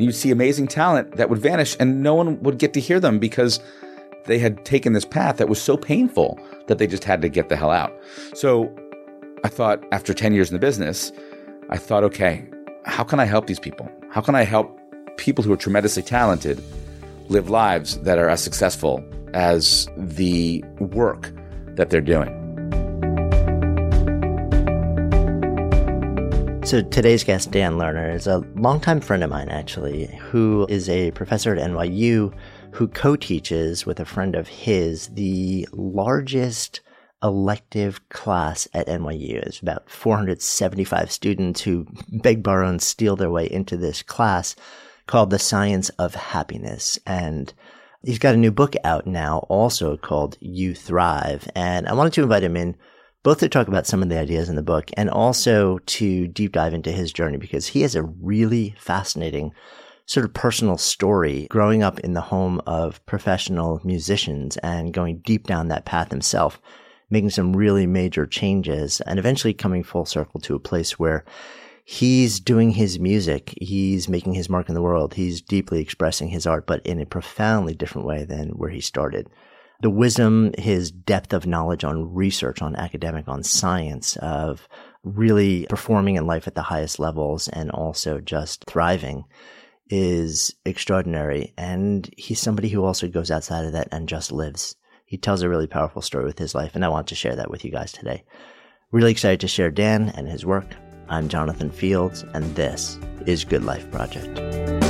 And you'd see amazing talent that would vanish and no one would get to hear them because they had taken this path that was so painful that they just had to get the hell out. So I thought, after 10 years in the business, I thought, okay, how can I help these people? How can I help people who are tremendously talented live lives that are as successful as the work that they're doing? So today's guest, Dan Lerner, is a longtime friend of mine, actually, who is a professor at NYU who co-teaches with a friend of his the largest elective class at NYU. It's about 475 students who beg, borrow, and steal their way into this class called The Science of Happiness. And he's got a new book out now also called U Thrive. And I wanted to invite him in both to talk about some of the ideas in the book and also to deep dive into his journey because he has a really fascinating sort of personal story growing up in the home of professional musicians and going deep down that path himself, making some really major changes and eventually coming full circle to a place where he's doing his music. He's making his mark in the world. He's deeply expressing his art, but in a profoundly different way than where he started the wisdom, his depth of knowledge on research, on academic, on science, of really performing in life at the highest levels and also just thriving is extraordinary. And he's somebody who also goes outside of that and just lives. He tells a really powerful story with his life, and I want to share that with you guys today. Really excited to share Dan and his work. I'm Jonathan Fields, and this is Good Life Project.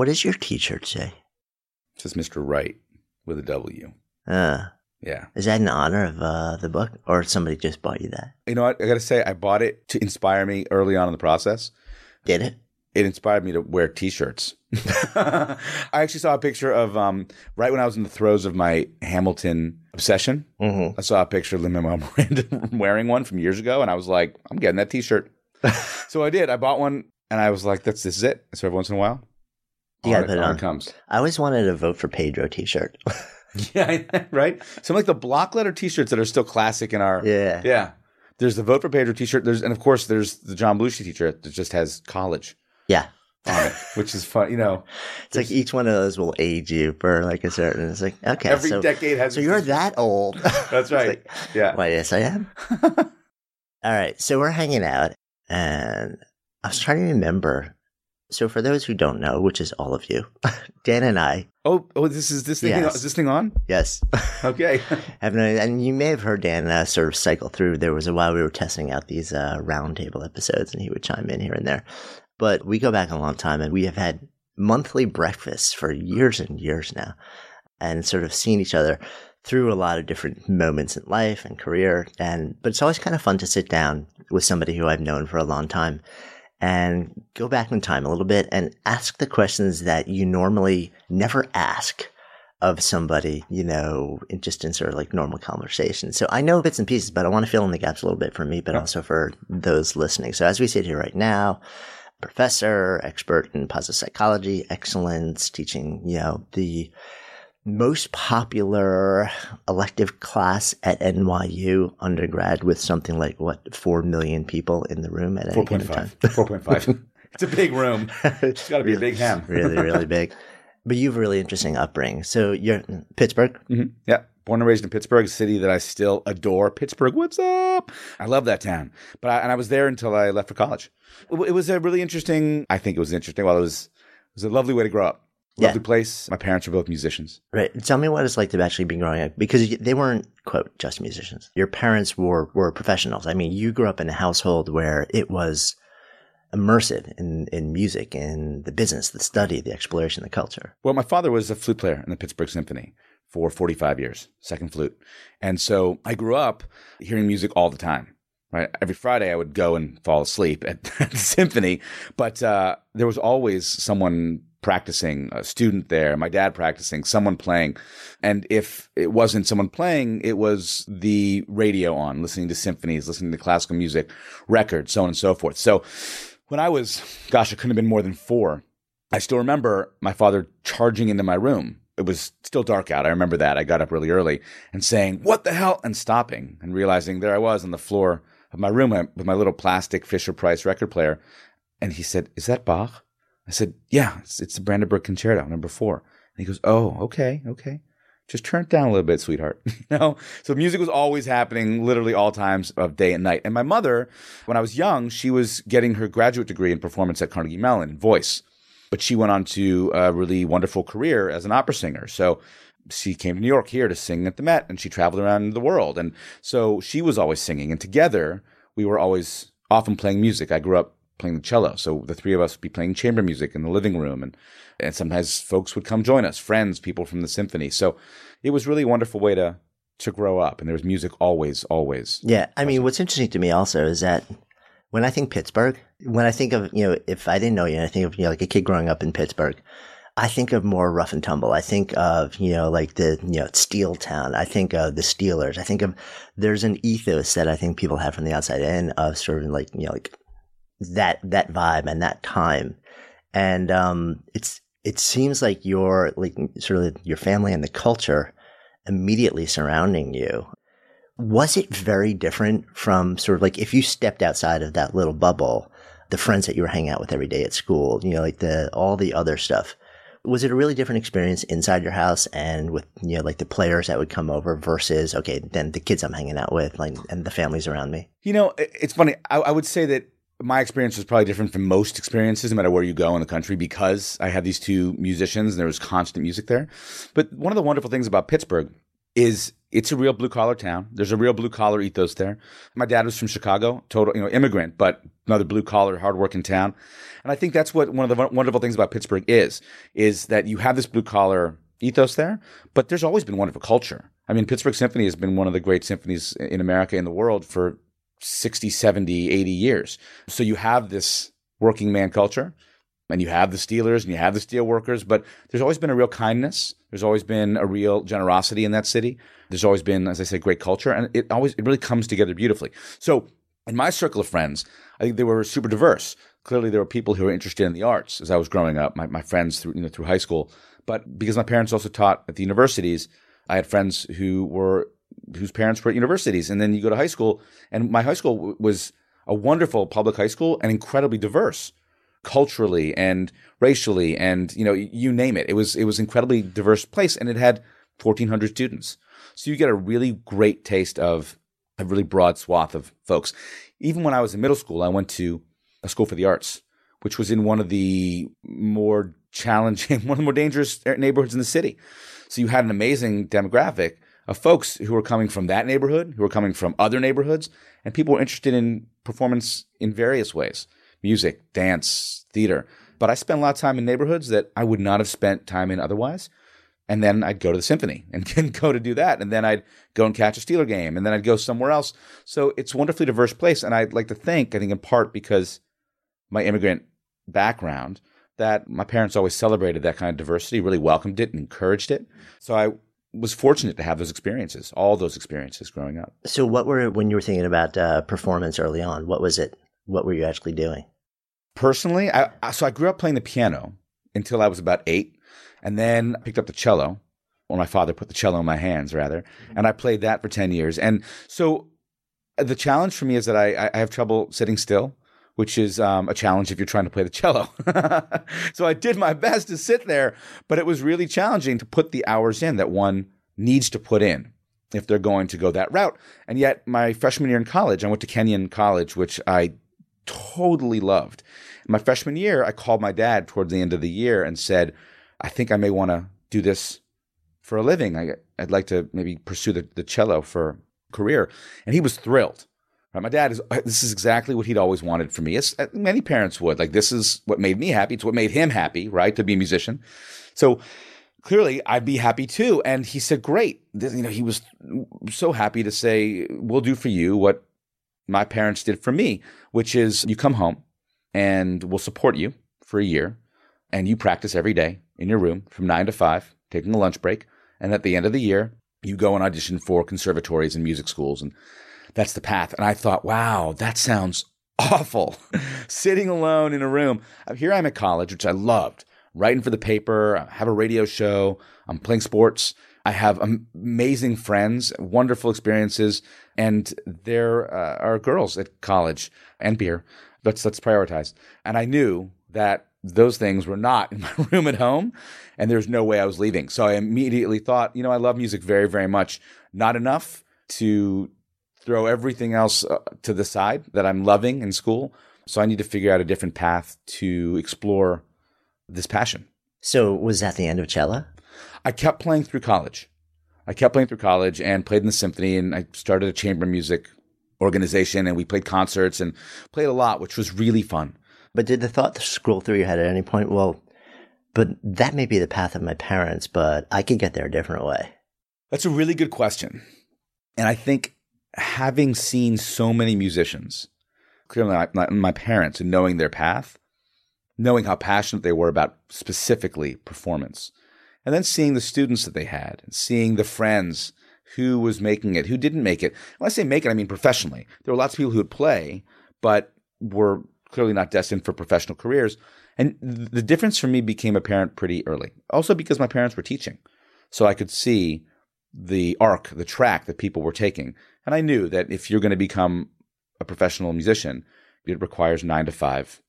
What does your t-shirt say? It says Mr. Wright with a W. Uh, Yeah. is that in honor of uh, the book or somebody just bought you that? You know what? I got to say, I bought it to inspire me early on in the process. Did it? It inspired me to wear t-shirts. I actually saw a picture of um, right when I was in the throes of my Hamilton obsession. Mm-hmm. I saw a picture of Lin-Manuel Miranda wearing one from years ago, and I was like, I'm getting that t-shirt. so I did. I bought one, and I was like, "That's this is it." So every once in a while, You gotta on put it on on. Um, comes. I always wanted to vote for Pedro t-shirt. Yeah, right. Some like the block letter T-shirts that are still classic in our yeah. yeah. There's the vote for Pedro T-shirt. There's and of course there's the John Belushi T-shirt that just has college Yeah. on it, which is fun. You know, It's like each one of those will age you for like a certain. It's like okay, every so, decade has. so you're that old. That's right. like, yeah. Why? Yes, I am. All right, so we're hanging out, and I was trying to remember. So for those who don't know, which is all of you, Dan and I, Oh, oh, this is this thing. Yes. Is this thing on? yes, Okay. have no, and you may have heard Dan uh, sort of cycle through. There was a while we were testing out these uh, roundtable episodes, and he would chime in here and there. But we go back a long time, and we have had monthly breakfasts for years and years now, and sort of seen each other through a lot of different moments in life and career. And but it's always kind of fun to sit down with somebody who I've known for a long time and go back in time a little bit and ask the questions that you normally never ask of somebody, you know, in just in sort of like normal conversation. So I know bits and pieces, but I want to fill in the gaps a little bit for me, but also for those listening. So as we sit here right now, professor, expert in positive psychology, excellence, teaching, you know, the most popular elective class at NYU undergrad with something like what, 4 million people in the room at any Four given time. Four point five. It's a big room. It's got to be a big ham. really, really big. But you have a really interesting upbringing. So you're in Pittsburgh. hmm Yeah. born and raised in Pittsburgh, a city that I still adore. Pittsburgh, what's up? I love that town. But I, and I was there until I left for college. It, it was a really interesting. I think it was interesting. Well, it was it was a lovely way to grow up. Lovely Yeah. place. My parents were both musicians. Right. Tell me what it's like to actually be growing up because they weren't quote just musicians. Your parents were were professionals. I mean, you grew up in a household where it was immersive in in music, in the business, the study, the exploration, the culture. Well, my father was a flute player in the Pittsburgh Symphony for 45 years, second flute. And so I grew up hearing music all the time. Right. Every Friday I would go and fall asleep at, the symphony, but uh, there was always someone practicing, a student there, my dad practicing, someone playing. And if it wasn't someone playing, it was the radio on, listening to symphonies, listening to classical music, records, so on and so forth. So when I was, gosh, I couldn't have been more than four. I still remember my father charging into my room. It was still dark out. I remember that. I got up really early and saying, What the hell? and stopping and realizing there I was on the floor of my room uh, with my little plastic Fisher Price record player. And he said, Is that Bach? I said, Yeah, it's, it's the Brandenburg Concerto, number four. And he goes, Oh, okay, okay. Just turn it down a little bit, sweetheart. you know? So music was always happening literally all times of day and night. And my mother, when I was young, she was getting her graduate degree in performance at Carnegie Mellon in voice. But she went on to a really wonderful career as an opera singer. So she came to New York here to sing at the Met and she traveled around the world. And so she was always singing. And together we were always often playing music. I grew up playing the cello. So the three of us would be playing chamber music in the living room. And, and sometimes folks would come join us, friends, people from the symphony. So it was really a wonderful way to, to grow up. And there was music always, always. Yeah, I mean, what's interesting to me also is that when I think Pittsburgh, when I think of you know, if I didn't know you, I think of you know, like a kid growing up in Pittsburgh. I think of more rough and tumble. I think of, you know, like the, you know, Steel Town. I think of the Steelers. I think of, there's an ethos that I think people have from the outside in of sort of like, you know, like that, that vibe and that time. And, um, it's, it seems like your, like sort of your family and the culture immediately surrounding you. Was it very different from sort of like if you stepped outside of that little bubble, the friends that you were hanging out with every day at school, you know, like the, all the other stuff? was it a really different experience inside your house and with you know like the players that would come over versus okay then the kids i'm hanging out with like and the families around me You know, it's funny. I, I would say that my experience was probably different from most experiences, no matter where you go in the country, because I had these two musicians and there was constant music there. But one of the wonderful things about Pittsburgh is it's a real blue collar town. There's a real blue collar ethos there. My dad was from Chicago, total you know immigrant, but another blue collar, hardworking town. And I think that's what one of the wonderful things about Pittsburgh is, is that you have this blue collar ethos there, but there's always been wonderful culture. I mean, Pittsburgh Symphony has been one of the great symphonies in America, in the world for 60, 70, 80 years. So you have this working man culture and you have the Steelers and you have the steel workers, but there's always been a real kindness. There's always been a real generosity in that city. There's always been, as I say, great culture, and it always it really comes together beautifully. So in my circle of friends, I think they were super diverse. Clearly, there were people who were interested in the arts as I was growing up. My, my friends through you know through high school, but because my parents also taught at the universities, I had friends who were whose parents were at universities, and then you go to high school, and my high school w- was a wonderful public high school and incredibly diverse culturally and racially and you know you name it. It was it was incredibly diverse place and it had 1400 students. So you get a really great taste of a really broad swath of folks. Even when i was in middle school i went to a school for the arts which was in one of the more challenging one of the more dangerous neighborhoods in the city. So you had an amazing demographic of folks who were coming from that neighborhood who were coming from other neighborhoods and people were interested in performance in various ways music, dance, theater. But I spent a lot of time in neighborhoods that I would not have spent time in otherwise. And then I'd go to the symphony and go to do that. And then I'd go and catch a Steeler game. And then I'd go somewhere else. So it's a wonderfully diverse place. And I'd like to think, I think in part because my immigrant background, that my parents always celebrated that kind of diversity, really welcomed it and encouraged it. So I was fortunate to have those experiences, all those experiences growing up. so what were when you were thinking about uh, performance early on what was it what were you actually doing personally, I, I- so I grew up playing the piano until I was about eight, and then I picked up the cello. Or my father put the cello in my hands, rather, and I played that for ten years. And so, uh, the challenge for me is that I, I have trouble sitting still, which is um, a challenge if you're trying to play the cello. so I did my best to sit there, but it was really challenging to put the hours in that one needs to put in if they're going to go that route. And yet, my freshman year in college, I went to Kenyon College, which I totally loved. My freshman year, I called my dad towards the end of the year and said, I think I may want to do this for a living. I, would like to maybe pursue the, the cello for career. And he was thrilled. Right? My dad is, this is exactly what he'd always wanted for me, as uh, many parents would. Like, this is what made me happy. It's what made him happy, right? To be a musician. So clearly I'd be happy too. And he said, great. You know, he was so happy to say, we'll do for you what my parents did for me, which is you come home and we'll support you for a year and you practice every day in your room from nine to five, taking a lunch break. And at the end of the year, you go and audition for conservatories and music schools. And that's the path. And I thought, wow, that sounds awful. Sitting alone in a room. Here I'm at college, which I loved, writing for the paper, I have a radio show, I'm playing sports. I have amazing friends, wonderful experiences, and there uh, are girls at college and beer. Let's let's prioritize. And I knew that those things were not in my room at home, and there's no way I was leaving. So I immediately thought, you know, I love music very, very much. Not enough to throw everything else uh, to the side that I'm loving in school. So I need to figure out a different path to explore this passion. So was that the end of cello? I kept playing through college. I kept playing through college and played in the symphony and I started a chamber music organization and we played concerts and played a lot, which was really fun. But did the thought scroll through your head at any point? Well, but that may be the path of my parents, but I could get there a different way. That's a really good question. And I think having seen so many musicians, clearly my, my, parents and knowing their path, knowing how passionate they were about specifically performance, and then seeing the students that they had, and seeing the friends who was making it, who didn't make it. When I say make it, I mean professionally. There were lots of people who would play, but were clearly not destined for professional careers. And the difference for me became apparent pretty early. Also because my parents were teaching. So I could see the arc, the track that people were taking. And I knew that if you're going to become a professional musician, it requires nine to five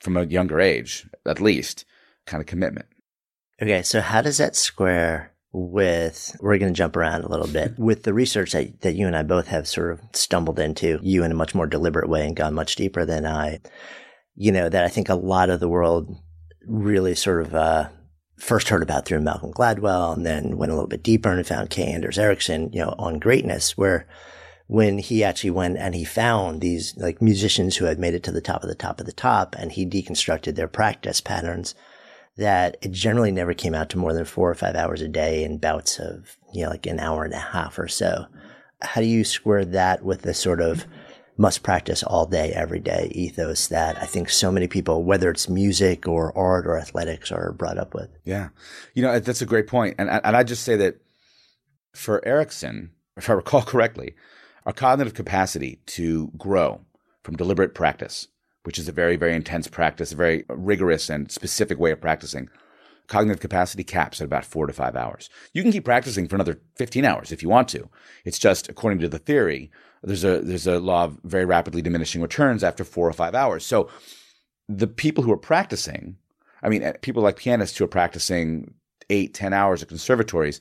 from a younger age, at least, kind of commitment. Okay, so how does that square with, we're going to jump around a little bit, with the research that, that you and I both have sort of stumbled into, you in a much more deliberate way and gone much deeper than I, you know, that I think a lot of the world really sort of, uh, first heard about through Malcolm Gladwell and then went a little bit deeper and found K. Anders Ericsson, you know, on greatness, where when he actually went and he found these like musicians who had made it to the top of the top of the top and he deconstructed their practice patterns that it generally never came out to more than four or five hours a day in bouts of, you know, like an hour and a half or so. How do you square that with the sort of must practice all day, every day ethos that I think so many people, whether it's music or art or athletics, are brought up with. Yeah. You know, that's a great point. And, and I just say that for Ericsson, if I recall correctly, our cognitive capacity to grow from deliberate practice, which is a very, very intense practice, a very rigorous and specific way of practicing, cognitive capacity caps at about four to five hours. You can keep practicing for another 15 hours if you want to. It's just, according to the theory, there's a there's a law of very rapidly diminishing returns after four or five hours. So the people who are practicing, I mean, eh, people like pianists who are practicing eight, ten hours at conservatories,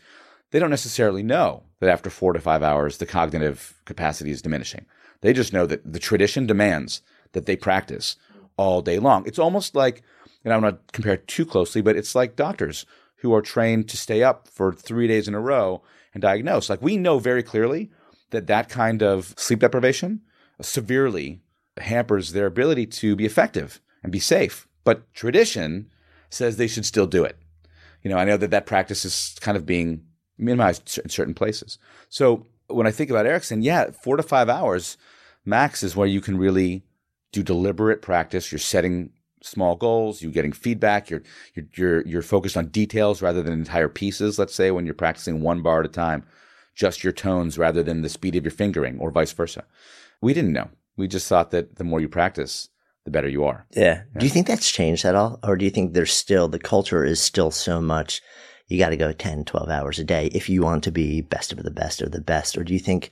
they don't necessarily know that after four to five hours the cognitive capacity is diminishing. They just know that the tradition demands that they practice all day long. It's almost like, and I'm not compare too closely, but it's like doctors who are trained to stay up for three days in a row and diagnose. Like we know very clearly that that kind of sleep deprivation severely hampers their ability to be effective and be safe. But tradition says they should still do it. You know, I know that that practice is kind of being minimized in certain places. So when I think about Ericsson, yeah, four to five hours max is where you can really do deliberate practice. You're setting small goals. You're getting feedback. You're you're you're, you're focused on details rather than entire pieces. Let's say when you're practicing one bar at a time just your tones rather than the speed of your fingering or vice versa. We didn't know. We just thought that the more you practice, the better you are. Yeah. yeah. Do you think that's changed at all? Or do you think there's still, the culture is still so much, you got to go 10, 12 hours a day if you want to be best of the best of the best? Or do you think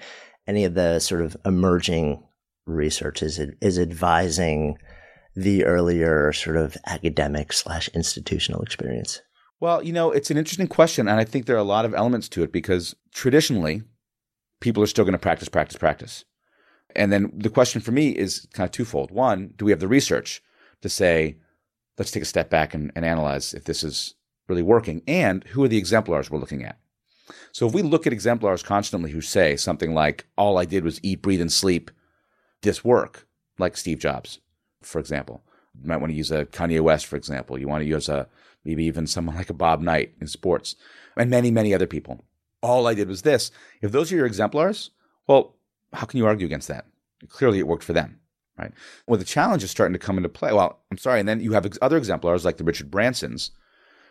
any of the sort of emerging research is, is advising the earlier sort of academic slash institutional experience? Well, you know, it's an interesting question. And I think there are a lot of elements to it because traditionally, people are still going to practice, practice, practice. And then the question for me is kind of twofold. One, do we have the research to say, let's take a step back and, and analyze if this is really working? And who are the exemplars we're looking at? So if we look at exemplars constantly who say something like, all I did was eat, breathe, and sleep this work, like Steve Jobs, for example. You might want to use a Kanye West, for example. You want to use a maybe even someone like a Bob Knight in sports, and many, many other people. All I did was this. If those are your exemplars, well, how can you argue against that? Clearly, it worked for them, right? Well, the challenge is starting to come into play. Well, I'm sorry, and then you have other exemplars like the Richard Bransons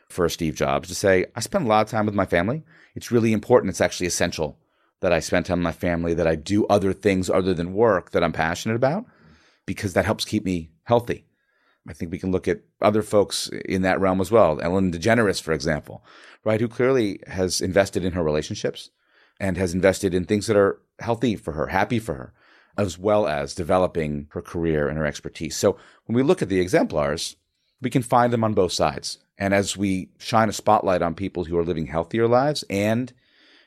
for Steve Jobs to say, I spend a lot of time with my family. It's really important. It's actually essential that I spend time with my family, that I do other things other than work that I'm passionate about, because that helps keep me healthy. I think we can look at other folks in that realm as well. Ellen DeGeneres, for example, right, who clearly has invested in her relationships and has invested in things that are healthy for her, happy for her, as well as developing her career and her expertise. So when we look at the exemplars, we can find them on both sides. And as we shine a spotlight on people who are living healthier lives and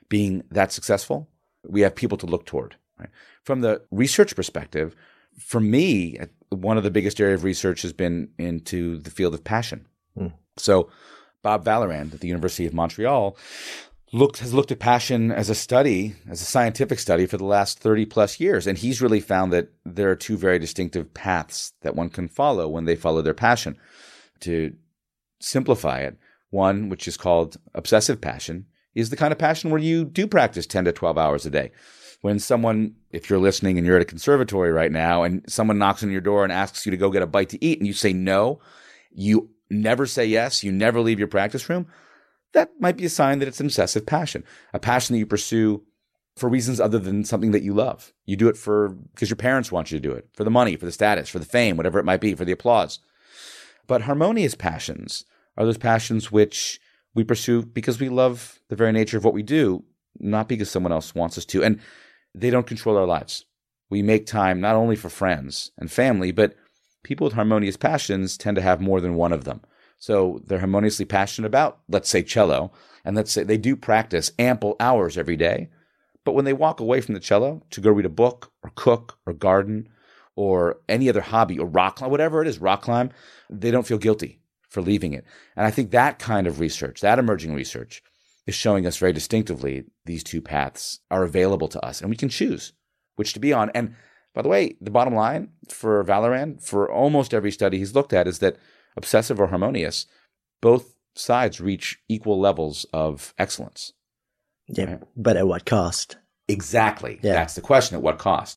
being that successful, we have people to look toward. Right? From the research perspective, for me, one of the biggest area of research has been into the field of passion. Mm. So, Bob Vallerand at the University of Montreal looked has looked at passion as a study, as a scientific study for the last 30 plus years. And he's really found that there are two very distinctive paths that one can follow when they follow their passion. To simplify it, one, which is called obsessive passion, is the kind of passion where you do practice 10 to 12 hours a day. When someone, if you're listening and you're at a conservatory right now and someone knocks on your door and asks you to go get a bite to eat and you say no, you never say yes, you never leave your practice room, that might be a sign that it's an obsessive passion, a passion that you pursue for reasons other than something that you love. You do it for because your parents want you to do it, for the money, for the status, for the fame, whatever it might be, for the applause. But harmonious passions are those passions which we pursue because we love the very nature of what we do, not because someone else wants us to. And they don't control our lives. We make time not only for friends and family, but people with harmonious passions tend to have more than one of them. So they're harmoniously passionate about, let's say, cello, and let's say they do practice ample hours every day. But when they walk away from the cello to go read a book or cook or garden or any other hobby or rock climb, whatever it is, rock climb, they don't feel guilty for leaving it. And I think that kind of research, that emerging research, is showing us very distinctively these two paths are available to us and we can choose which to be on. And by the way, the bottom line for Vallerand, for almost every study he's looked at, is that obsessive or harmonious, both sides reach equal levels of excellence. Yeah, right? but at what cost? Exactly. Yeah. That's the question at what cost?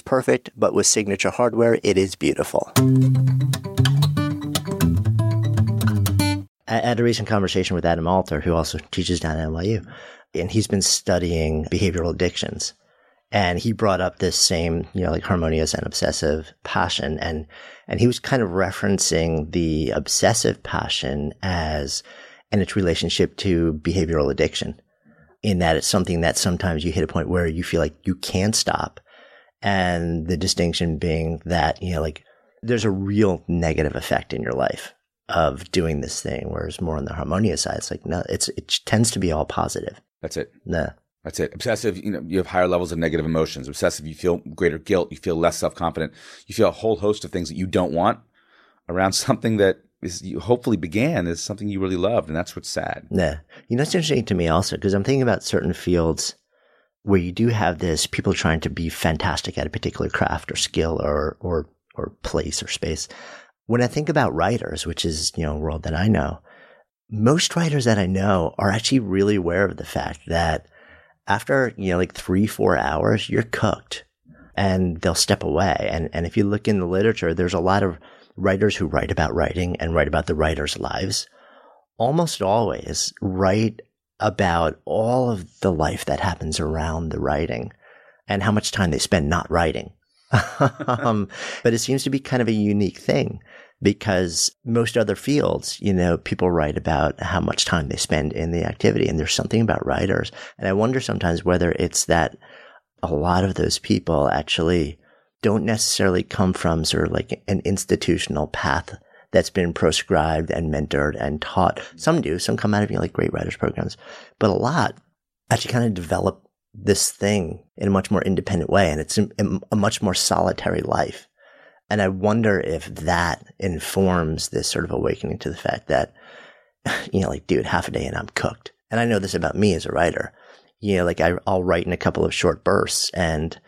perfect, but with Signature Hardware, it is beautiful. I had a recent conversation with Adam Alter, who also teaches down at NYU, and he's been studying behavioral addictions. And he brought up this same, you know, like harmonious and obsessive passion. And, and he was kind of referencing the obsessive passion as, and its relationship to behavioral addiction in that it's something that sometimes you hit a point where you feel like you can't stop. And the distinction being that, you know, like there's a real negative effect in your life of doing this thing, whereas more on the harmonious side, it's like, no, it's, it tends to be all positive. That's it. No. That's it. Obsessive, you know, you have higher levels of negative emotions. Obsessive, you feel greater guilt. You feel less self confident. You feel a whole host of things that you don't want around something that is you hopefully began as something you really loved. And that's what's sad. Yeah. You know, it's interesting to me also because I'm thinking about certain fields where you do have this people trying to be fantastic at a particular craft or skill or, or, or place or space. When I think about writers, which is, you know, a world that I know, most writers that I know are actually really aware of the fact that after, you know, like three, four hours, you're cooked and they'll step away. And, and if you look in the literature, there's a lot of writers who write about writing and write about the writers' lives almost always write about all of the life that happens around the writing and how much time they spend not writing. um, but it seems to be kind of a unique thing because most other fields, you know, people write about how much time they spend in the activity. And there's something about writers. And I wonder sometimes whether it's that a lot of those people actually don't necessarily come from sort of like an institutional path that's been proscribed and mentored and taught. Some do, some come out of you like great writers programs, but a lot actually kind of develop this thing in a much more independent way. And it's a, a much more solitary life. And I wonder if that informs this sort of awakening to the fact that, you know, like, dude, half a day and I'm cooked. And I know this about me as a writer. You know, like I, I'll write in a couple of short bursts and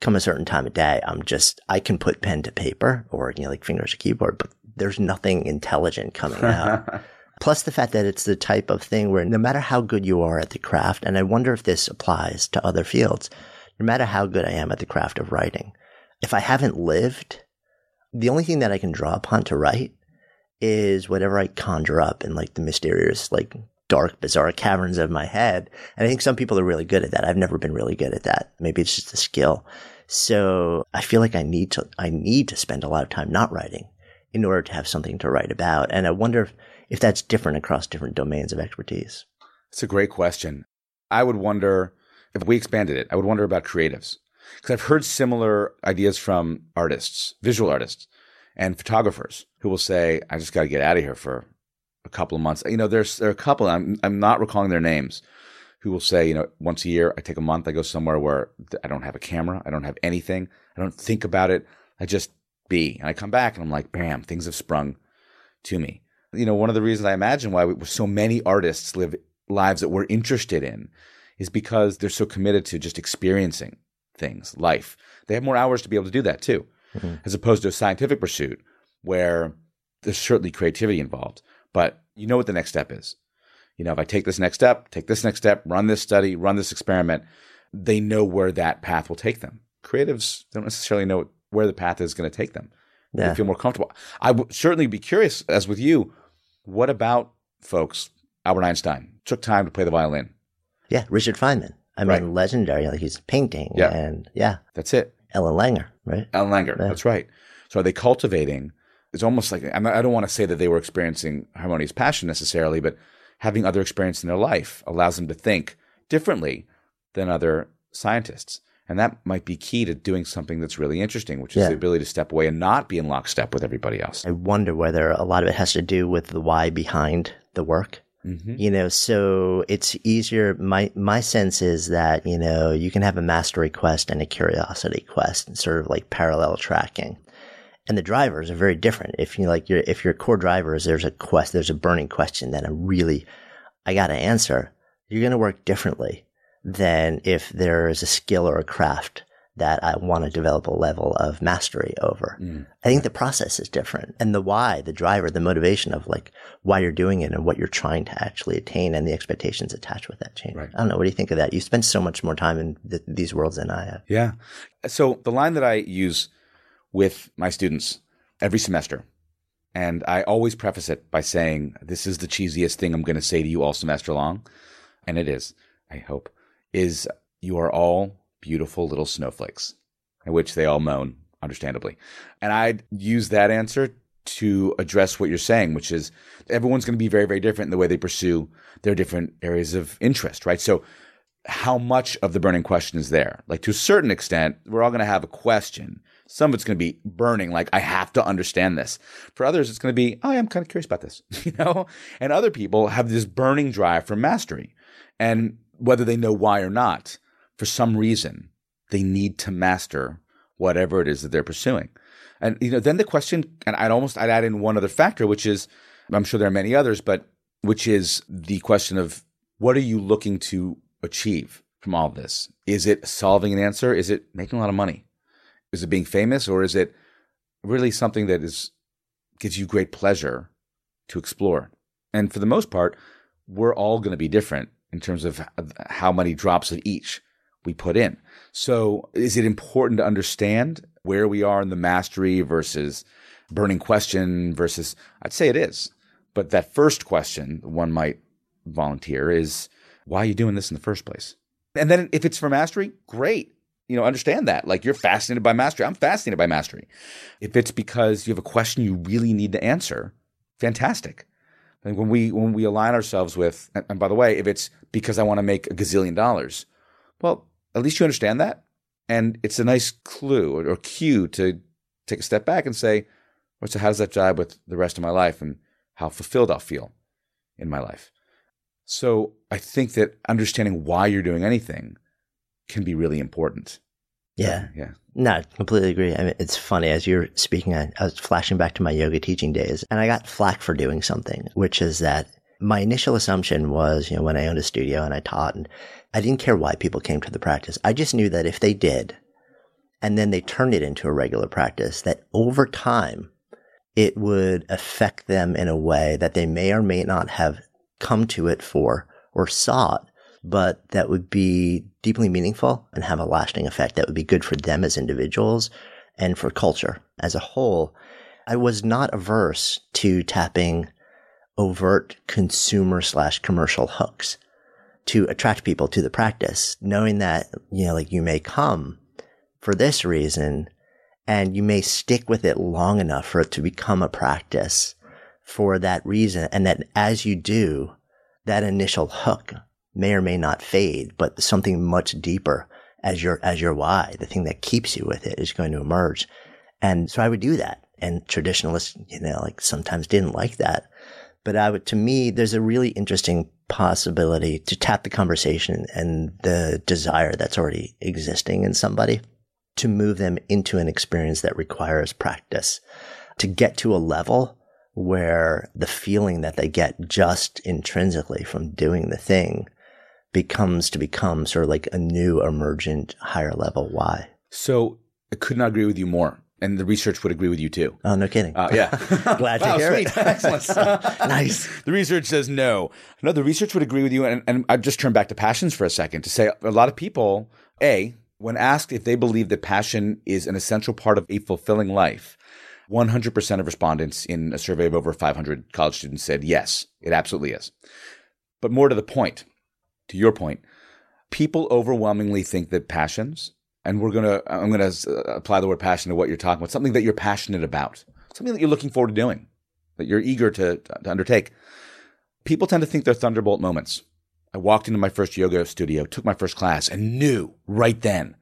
come a certain time of day, I'm just, I can put pen to paper or, you know, like fingers to keyboard, but there's nothing intelligent coming out. Plus the fact that it's the type of thing where no matter how good you are at the craft, and I wonder if this applies to other fields, no matter how good I am at the craft of writing, if I haven't lived, the only thing that I can draw upon to write is whatever I conjure up in like the mysterious, like dark, bizarre caverns of my head. And I think some people are really good at that. I've never been really good at that. Maybe it's just a skill. So I feel like I need to, I need to spend a lot of time not writing in order to have something to write about. And I wonder if, if that's different across different domains of expertise. It's a great question. I would wonder if we expanded it, I would wonder about creatives because I've heard similar ideas from artists, visual artists and photographers who will say, I just got to get out of here for a couple of months. You know, there's, there are a couple, I'm, I'm not recalling their names who will say, you know, once a year, I take a month, I go somewhere where I don't have a camera. I don't have anything. I don't think about it. I just be. And I come back and I'm like, bam, things have sprung to me. You know, one of the reasons I imagine why we, so many artists live lives that we're interested in is because they're so committed to just experiencing things, life. They have more hours to be able to do that too, mm-hmm. as opposed to a scientific pursuit where there's certainly creativity involved, but you know what the next step is. You know, if I take this next step, take this next step, run this study, run this experiment, they know where that path will take them. Creatives don't necessarily know where the path is going to take them. Yeah. They feel more comfortable. I would certainly be curious, as with you, what about folks? Albert Einstein took time to play the violin. Yeah, Richard Feynman. I mean, right. legendary. Like he's painting. Yeah. And yeah. That's it. Ellen Langer, right? Ellen Langer. Yeah. That's right. So are they cultivating? It's almost like, I don't want to say that they were experiencing harmonious passion necessarily, but having other experience in their life allows them to think differently than other scientists. And that might be key to doing something that's really interesting, which is yeah. the ability to step away and not be in lockstep with everybody else. I wonder whether a lot of it has to do with the why behind the work. Mm-hmm. You know, so it's easier. My, my sense is that, you know, you can have a mastery quest and a curiosity quest, and sort of like parallel tracking. And the drivers are very different. If you like your, if your core drivers, there's a quest, there's a burning question that I'm really, I got to answer. You're going to work differently than if there is a skill or a craft that I want to develop a level of mastery over. Mm. I think the process is different and the why, the driver, the motivation of like why you're doing it and what you're trying to actually attain and the expectations attached with that change. Right. I don't know. What do you think of that? You spend so much more time in th- these worlds than I have. Yeah. So the line that I use with my students every semester, and I always preface it by saying, this is the cheesiest thing I'm going to say to you all semester long. And it is, I hope, is you are all beautiful little snowflakes, at which they all moan, understandably. And I'd use that answer to address what you're saying, which is everyone's going to be very, very different in the way they pursue their different areas of interest, right? So, how much of the burning question is there? Like, to a certain extent, we're all going to have a question. Some of it's going to be burning, like, I have to understand this. For others, it's going to be, oh, yeah, I'm kind of curious about this, you know? And other people have this burning drive for mastery. And whether they know why or not, for some reason, they need to master whatever it is that they're pursuing. And you know, then the question, and I'd almost I'd add in one other factor, which is I'm sure there are many others, but which is the question of what are you looking to achieve from all this? Is it solving an answer? Is it making a lot of money? Is it being famous, or is it really something that is gives you great pleasure to explore? And for the most part, we're all going to be different in terms of how many drops of each we put in. So, is it important to understand where we are in the mastery versus burning question versus? I'd say it is. But that first question one might volunteer is why are you doing this in the first place? And then if it's for mastery, great. You know, understand that. Like you're fascinated by mastery. I'm fascinated by mastery. If it's because you have a question you really need to answer, fantastic. And when we when we align ourselves with, and, and by the way, if it's because I want to make a gazillion dollars, well, at least you understand that, and it's a nice clue or, or cue to take a step back and say, well, so how does that jibe with the rest of my life and how fulfilled I'll feel in my life? So I think that understanding why you're doing anything can be really important. Yeah. Yeah. No, I completely agree. I mean, it's funny as you're speaking, I, I was flashing back to my yoga teaching days and I got flack for doing something, which is that my initial assumption was, you know, when I owned a studio and I taught and I didn't care why people came to the practice. I just knew that if they did and then they turned it into a regular practice, that over time it would affect them in a way that they may or may not have come to it for or sought but that would be deeply meaningful and have a lasting effect that would be good for them as individuals and for culture as a whole. I was not averse to tapping overt consumer slash commercial hooks to attract people to the practice, knowing that, you know, like you may come for this reason and you may stick with it long enough for it to become a practice for that reason. And that as you do, that initial hook may or may not fade, but something much deeper as your, as your why, the thing that keeps you with it is going to emerge. And so I would do that. And traditionalists, you know, like sometimes didn't like that. But I would, to me, there's a really interesting possibility to tap the conversation and the desire that's already existing in somebody to move them into an experience that requires practice to get to a level where the feeling that they get just intrinsically from doing the thing becomes to become sort of like a new emergent higher level why. So I could not agree with you more. And the research would agree with you too. Oh, no kidding. Uh, yeah. Glad to wow, hear sweet. it. Excellent. nice. The research says no. No, the research would agree with you. And, and I've just turn back to passions for a second to say a lot of people, A, when asked if they believe that passion is an essential part of a fulfilling life, 100% of respondents in a survey of over 500 college students said yes, it absolutely is. But more to the point, to your point, people overwhelmingly think that passions, and we're gonna, I'm gonna uh, apply the word passion to what you're talking about, something that you're passionate about, something that you're looking forward to doing, that you're eager to, to undertake. People tend to think they're thunderbolt moments. I walked into my first yoga studio, took my first class, and knew right then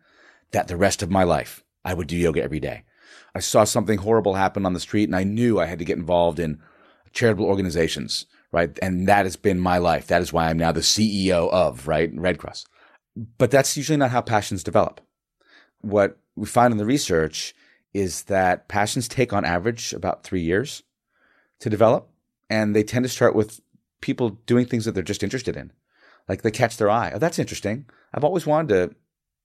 that the rest of my life I would do yoga every day. I saw something horrible happen on the street, and I knew I had to get involved in charitable organizations right? And that has been my life. That is why I'm now the CEO of, right? Red Cross. But that's usually not how passions develop. What we find in the research is that passions take on average about three years to develop. And they tend to start with people doing things that they're just interested in. Like they catch their eye. Oh, that's interesting. I've always wanted to,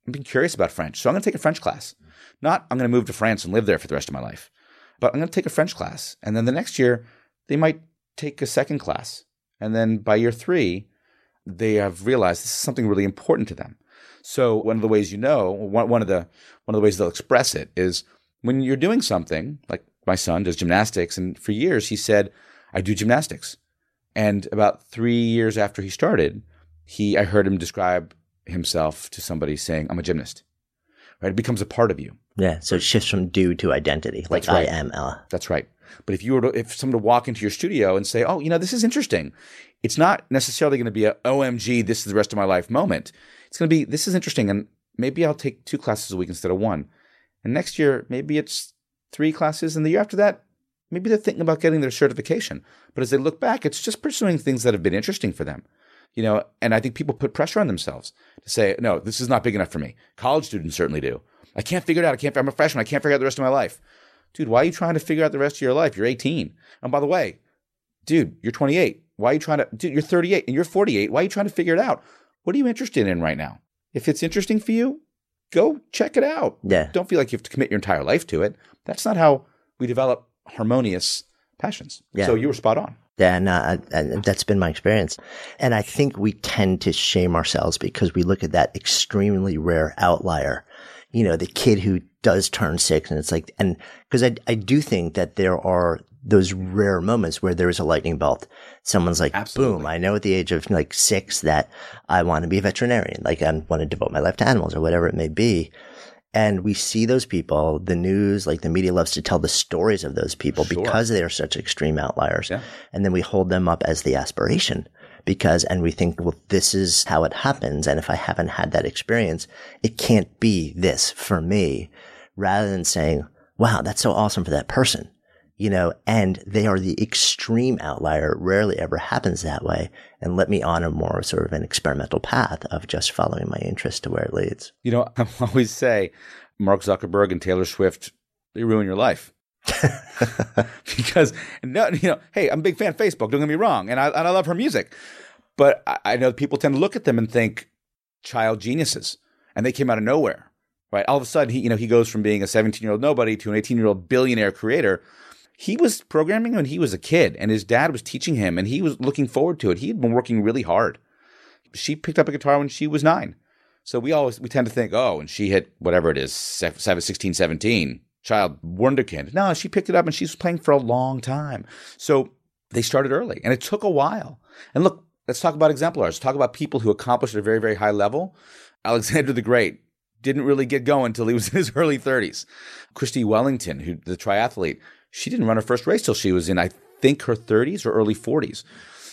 I've been curious about French. So I'm going to take a French class. Not I'm going to move to France and live there for the rest of my life, but I'm going to take a French class. And then the next year, they might take a second class. And then by year three, they have realized this is something really important to them. So one of the ways you know, one, of the one of the ways they'll express it is when you're doing something like my son does gymnastics, and for years he said, "I do gymnastics," and about three years after he started, he I heard him describe himself to somebody saying, "I'm a gymnast." Right, it becomes a part of you. Yeah, so it shifts from do to identity. Like right. I am Ella. That's right. But if you were to, if someone to walk into your studio and say, "Oh, you know, this is interesting," it's not necessarily going to be a "OMG, this is the rest of my life" moment. It's going to be, "This is interesting," and maybe I'll take two classes a week instead of one. And next year, maybe it's three classes, and the year after that, maybe they're thinking about getting their certification. But as they look back, it's just pursuing things that have been interesting for them. You know, and I think people put pressure on themselves to say, "No, this is not big enough for me." College students certainly do. I can't figure it out. I can't. I'm a freshman. I can't figure out the rest of my life dude, why are you trying to figure out the rest of your life? You're 18. And by the way, dude, you're 28. Why are you trying to, dude, you're 38 and you're 48. Why are you trying to figure it out? What are you interested in right now? If it's interesting for you, go check it out. Yeah. Don't feel like you have to commit your entire life to it. That's not how we develop harmonious passions. Yeah. So you were spot on. I, I, uh, that's been my experience. And I think we tend to shame ourselves because we look at that extremely rare outlier. You know, the kid who does turn six and it's like, and because I, I do think that there are those rare moments where there is a lightning bolt. Someone's like, Absolutely. boom, I know at the age of like six that I want to be a veterinarian. Like I want to devote my life to animals or whatever it may be. And we see those people, the news, like the media loves to tell the stories of those people Sure. because they are such extreme outliers. Yeah. And then we hold them up as the aspiration because, and we think, well, this is how it happens. And if I haven't had that experience, it can't be this for me rather than saying, wow, that's so awesome for that person. You know, and they are the extreme outlier. It rarely ever happens that way. And let me honor more sort of an experimental path of just following my interest to where it leads. You know, I always say Mark Zuckerberg and Taylor Swift, they ruin your life. because no, you know, hey, I'm a big fan of Facebook. Don't get me wrong, and I and I love her music, but I, I know people tend to look at them and think child geniuses, and they came out of nowhere, right? All of a sudden, he you know he goes from being a 17 year old nobody to an 18 year old billionaire creator. He was programming when he was a kid, and his dad was teaching him, and he was looking forward to it. He had been working really hard. She picked up a guitar when she was nine. So we always we tend to think, oh, and she hit whatever it is, se- 16, 17, child wonderkind. No, she picked it up and she was playing for a long time. So they started early and it took a while. And look, let's talk about exemplars. Talk about people who accomplished at a very, very high level. Alexander the Great didn't really get going until he was in his early 30s. Chrissie Wellington, who the triathlete, she didn't run her first race till she was in, I think, her 30s or early 40s.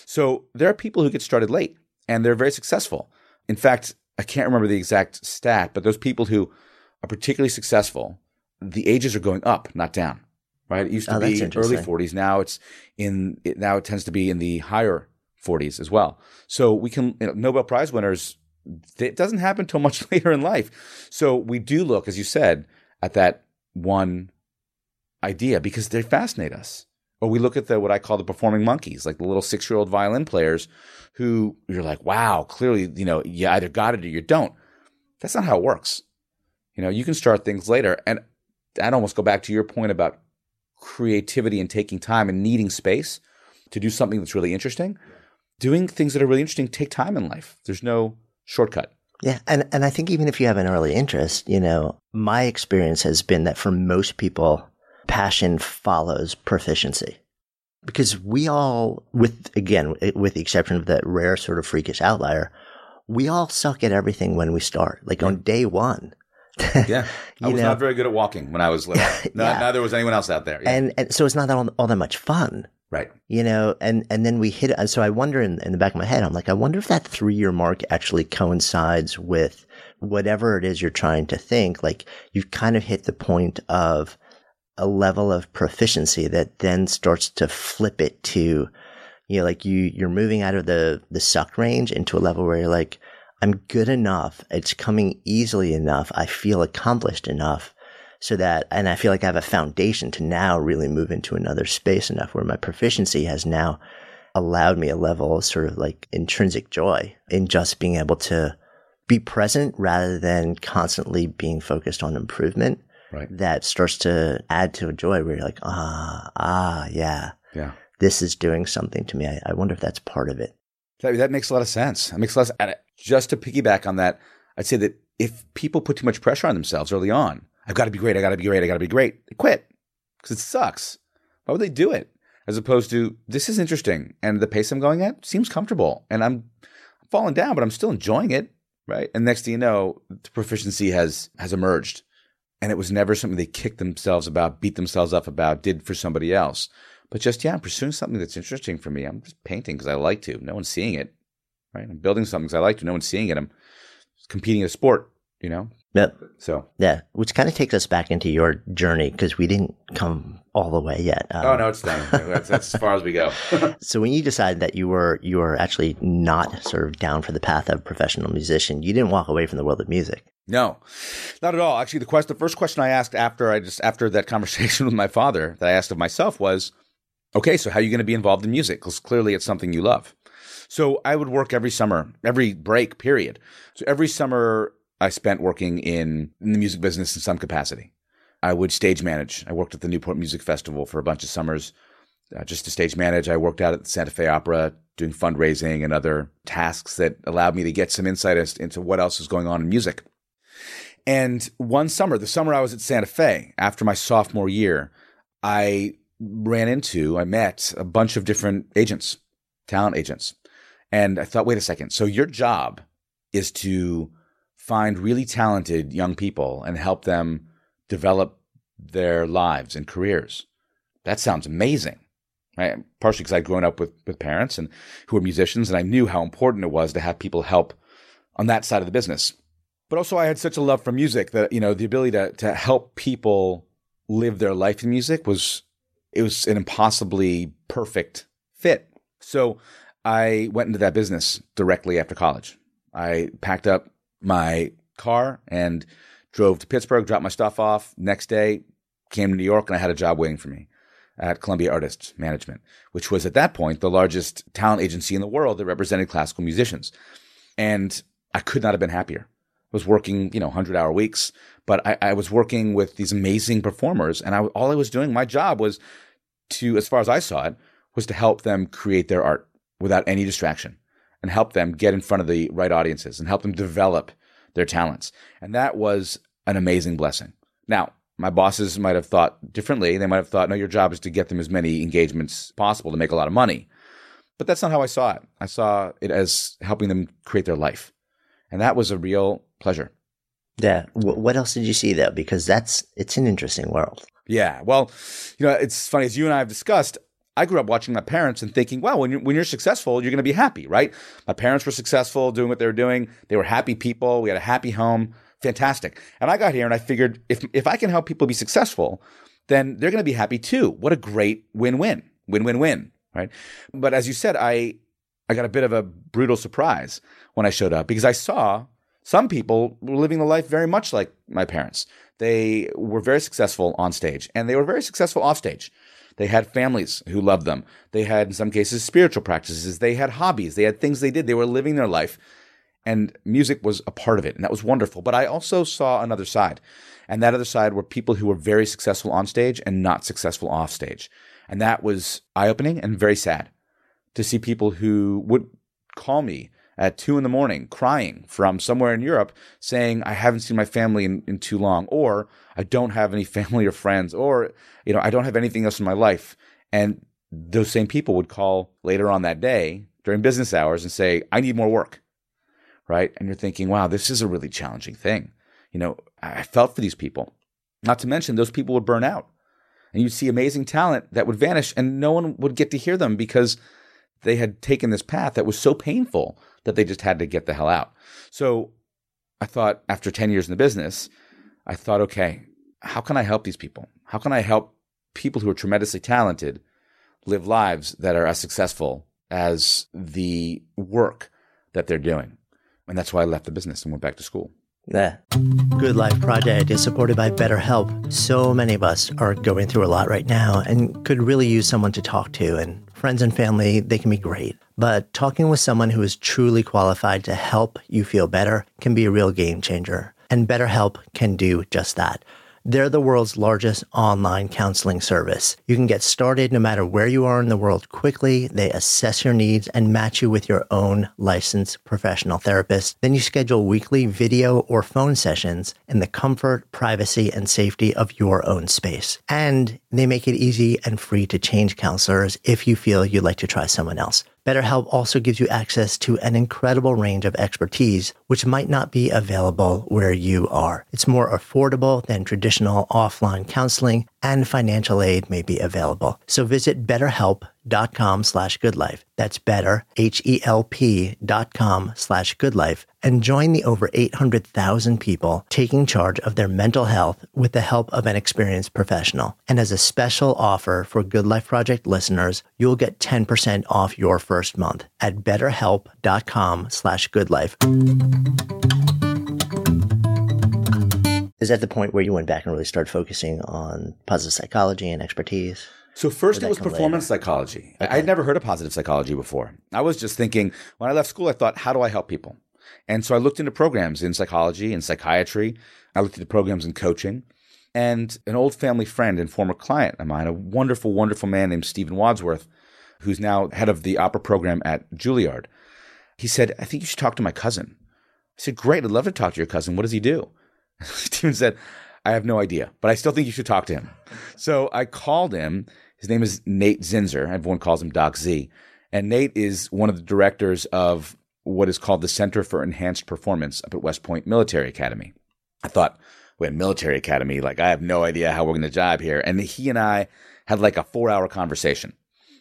So there are people who get started late and they're very successful. In fact, I can't remember the exact stat, but those people who are particularly successful, the ages are going up, not down. Right? It used to Oh, be early 40s. Now it's in it, now it tends to be in the higher 40s as well. So we can you know, Nobel Prize winners. It doesn't happen till much later in life. So we do look, as you said, at that one idea because they fascinate us. Or we look at the what I call the performing monkeys, like the little six year old violin players who you're like, wow, clearly, you know, you either got it or you don't. That's not how it works. You know, you can start things later. And I'd almost go back to your point about creativity and taking time and needing space to do something that's really interesting. Doing things that are really interesting take time in life. There's no shortcut. Yeah, and and I think even if you have an early interest, you know, my experience has been that for most people, passion follows proficiency. Because we all, with again, with the exception of that rare sort of freakish outlier, we all suck at everything when we start. Like on day one, Yeah. I was know- not very good at walking when I was little. No, Yeah. Neither was anyone else out there. Yeah. and and so it's not all, all that much fun. right. you know, and, and then we hit. So I wonder in, in the back of my head, I'm like, I wonder if that three year mark actually coincides with whatever it is you're trying to think. Like you've kind of hit the point of a level of proficiency that then starts to flip it to, You know, like you, you're moving out of the, the suck range into a level where you're like, I'm good enough. It's coming easily enough. I feel accomplished enough so that, and I feel like I have a foundation to now really move into another space enough where my proficiency has now allowed me a level of sort of like intrinsic joy in just being able to be present rather than constantly being focused on improvement. Right. That starts to add to a joy where you're like, ah, ah, yeah. Yeah. This is doing something to me. I, I wonder if that's part of it. That, that makes a lot of sense. That makes a lot of just to piggyback on that, I'd say that if people put too much pressure on themselves early on, I've got to be great, I got to be great, I got to be great, they quit because it sucks. Why would they do it? As opposed to, this is interesting and the pace I'm going at seems comfortable and I'm falling down, but I'm still enjoying it, right? And next thing you know, the proficiency has has emerged. And it was never something they kicked themselves about, beat themselves up about, did for somebody else. But just, yeah, I'm pursuing something that's interesting for me. I'm just painting because I like to. No one's seeing it, right? I'm building something because I like to. No one's seeing it. I'm competing in a sport, you know? Yep. So, Yeah. Which kind of takes us back into your journey because we didn't come all the way yet. Um, oh, no, it's done. That's, that's as far as we go. So when you decided that you were you were actually not sort of down for the path of professional musician, you didn't walk away from the world of music. No, not at all. Actually, the question, the first question I asked after I just after that conversation with my father that I asked of myself was, okay, so how are you going to be involved in music? Because clearly it's something you love. So I would work every summer, every break period. So every summer I spent working in, in the music business in some capacity. I would stage manage. I worked at the Newport Music Festival for a bunch of summers. Uh, just to stage manage, I worked out at the Santa Fe Opera doing fundraising and other tasks that allowed me to get some insight as, into what else is going on in music. And one summer, the summer I was at Santa Fe, after my sophomore year, I ran into, I met a bunch of different agents, talent agents. And I thought, wait a second. So your job is to find really talented young people and help them develop their lives and careers. That sounds amazing. Right? Partially because I'd grown up with, with parents and who were musicians, and I knew how important it was to have people help on that side of the business. But also, I had such a love for music that you know the ability to to help people live their life in music was it was an impossibly perfect fit. So I went into that business directly after college. I packed up my car and drove to Pittsburgh, dropped my stuff off. Next day, came to New York, and I had a job waiting for me at Columbia Artists Management, which was at that point the largest talent agency in the world that represented classical musicians. And I could not have been happier. Was working, you know, 100 hour weeks, but I, I was working with these amazing performers. And I, all I was doing, my job was to, as far as I saw it, was to help them create their art without any distraction and help them get in front of the right audiences and help them develop their talents. And that was an amazing blessing. Now, my bosses might have thought differently. They might have thought, no, your job is to get them as many engagements possible to make a lot of money. But that's not how I saw it. I saw it as helping them create their life. And that was a real pleasure. Yeah. W- what else did you see though? Because that's it's an interesting world. Yeah. Well, you know, it's funny as you and I have discussed. I grew up watching my parents and thinking, well, when you're, when you're successful, you're going to be happy, right? My parents were successful doing what they were doing. They were happy people. We had a happy home. Fantastic. And I got here and I figured if, if I can help people be successful, then they're going to be happy too. What a great win-win, win-win-win, right? But as you said, I, I got a bit of a brutal surprise when I showed up because I saw some people were living the life very much like my parents. They were very successful on stage and they were very successful off stage. They had families who loved them. They had, in some cases, spiritual practices. They had hobbies. They had things they did. They were living their life. And music was a part of it. And that was wonderful. But I also saw another side. And that other side were people who were very successful on stage and not successful off stage. And that was eye opening and very sad to see people who would call me at two in the morning crying from somewhere in Europe saying, I haven't seen my family in, in too long, or I don't have any family or friends, or, you know, I don't have anything else in my life. And those same people would call later on that day during business hours and say, I need more work. Right. And you're thinking, wow, this is a really challenging thing. You know, I felt for these people. Not to mention, those people would burn out. And you'd see amazing talent that would vanish, and no one would get to hear them because they had taken this path that was so painful that they just had to get the hell out. So I thought after 10 years in the business, I thought, okay, how can I help these people? How can I help people who are tremendously talented live lives that are as successful as the work that they're doing. And that's why I left the business and went back to school. Yeah. Good Life Project is supported by BetterHelp. So many of us are going through a lot right now and could really use someone to talk to. And friends and family, they can be great. But talking with someone who is truly qualified to help you feel better can be a real game changer. And BetterHelp can do just that. They're the world's largest online counseling service. You can get started no matter where you are in the world quickly. They assess your needs and match you with your own licensed professional therapist. Then you schedule weekly video or phone sessions in the comfort, privacy, and safety of your own space. And they make it easy and free to change counselors if you feel you'd like to try someone else. BetterHelp also gives you access to an incredible range of expertise, which might not be available where you are. It's more affordable than traditional offline counseling and financial aid may be available. So visit betterhelp.com slash goodlife. That's better, H-E-L-P dot com slash goodlife and join the over 800,000 people taking charge of their mental health with the help of an experienced professional. And as a special offer for Good Life Project listeners, you'll get 10% off your first month at betterhelp.com slash goodlife. Is that the point where you went back and really started focusing on positive psychology and expertise? So first it was performance later? psychology. I I'd never heard of positive psychology before. I was just thinking when I left school, I thought, how do I help people? And so I looked into programs in psychology and psychiatry. I looked into programs in coaching. And an old family friend and former client of mine, a wonderful, wonderful man named Stephen Wadsworth, who's now head of the opera program at Juilliard, he said, I think you should talk to my cousin. I said, Great, I'd love to talk to your cousin. What does he do? Stephen said, I have no idea, but I still think you should talk to him. So I called him. His name is Nate Zinsser. Everyone calls him Doc Z. And Nate is one of the directors of what is called the Center for Enhanced Performance up at West Point Military Academy. I thought, we wait, military academy? Like, I have no idea how we're going to jibe here. And he and I had like a four hour conversation.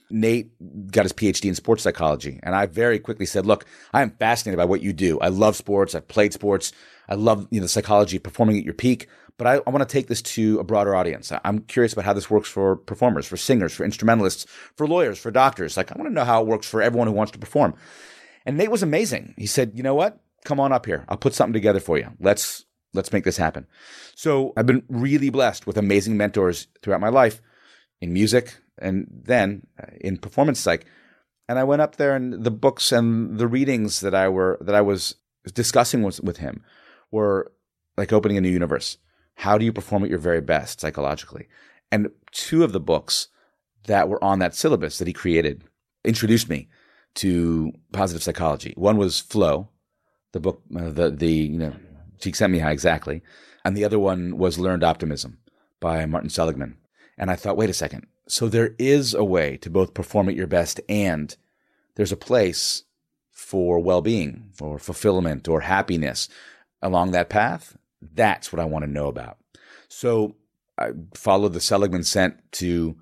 Nate got his PhD in sports psychology. And I very quickly said, look, I am fascinated by what you do. I love sports. I've played sports. I love you know, the psychology of performing at your peak, but I, I want to take this to a broader audience. I'm curious about how this works for performers, for singers, for instrumentalists, for lawyers, for doctors. Like, I want to know how it works for everyone who wants to perform. And Nate was amazing. He said, you know what? Come on up here. I'll put something together for you. Let's, let's make this happen. So I've been really blessed with amazing mentors throughout my life in music and then uh, in performance psych. And I went up there and the books and the readings that I were, that I was discussing with, with him were like opening a new universe. How do you perform at your very best psychologically? And two of the books that were on that syllabus that he created introduced me to positive psychology. One was Flow, the book, uh, the the you know, Csikszentmihalyi exactly, and the other one was Learned Optimism by Martin Seligman. And I thought, wait a second. So there is a way to both perform at your best and there's a place for well-being or fulfillment or happiness along that path. That's what I want to know about. So I followed the Seligman sent to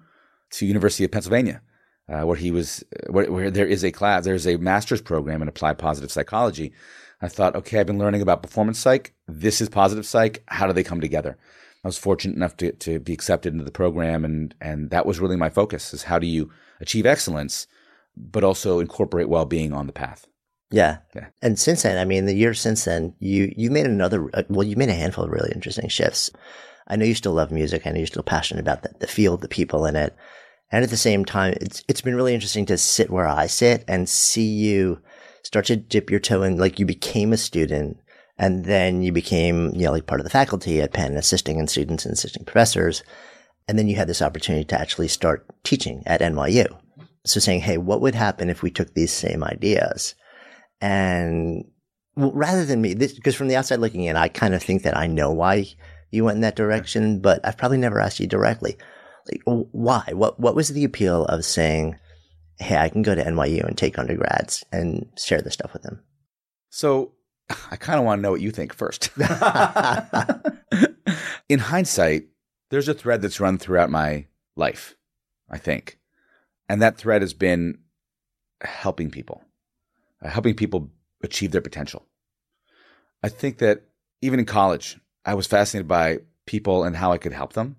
to University of Pennsylvania, uh, where he was where, where there is a class, there's a master's program in applied positive psychology. I thought, okay, I've been learning about performance psych. This is positive psych. How do they come together? I was fortunate enough to, to be accepted into the program, and and that was really my focus: is how do you achieve excellence, but also incorporate well being on the path. Yeah. Yeah. And since then, I mean, the year since then, you you made another. uh, Well, you made a handful of really interesting shifts. I know you still love music. I know you're still passionate about the, the field, the people in it, and at the same time, it's it's been really interesting to sit where I sit and see you start to dip your toe in. Like you became a student, and then you became you know like part of the faculty at Penn, assisting in students and assisting professors, and then you had this opportunity to actually start teaching at NYU. So saying, hey, what would happen if we took these same ideas? And well, rather than me, because from the outside looking in, I kind of think that I know why you went in that direction, but I've probably never asked you directly. Like, why? What What was the appeal of saying, "Hey, I can go to NYU and take undergrads and share this stuff with them"? So I kind of want to know what you think first. In hindsight, there's a thread that's run throughout my life, I think. And that thread has been helping people, uh, helping people achieve their potential. I think that even in college, I was fascinated by people and how I could help them,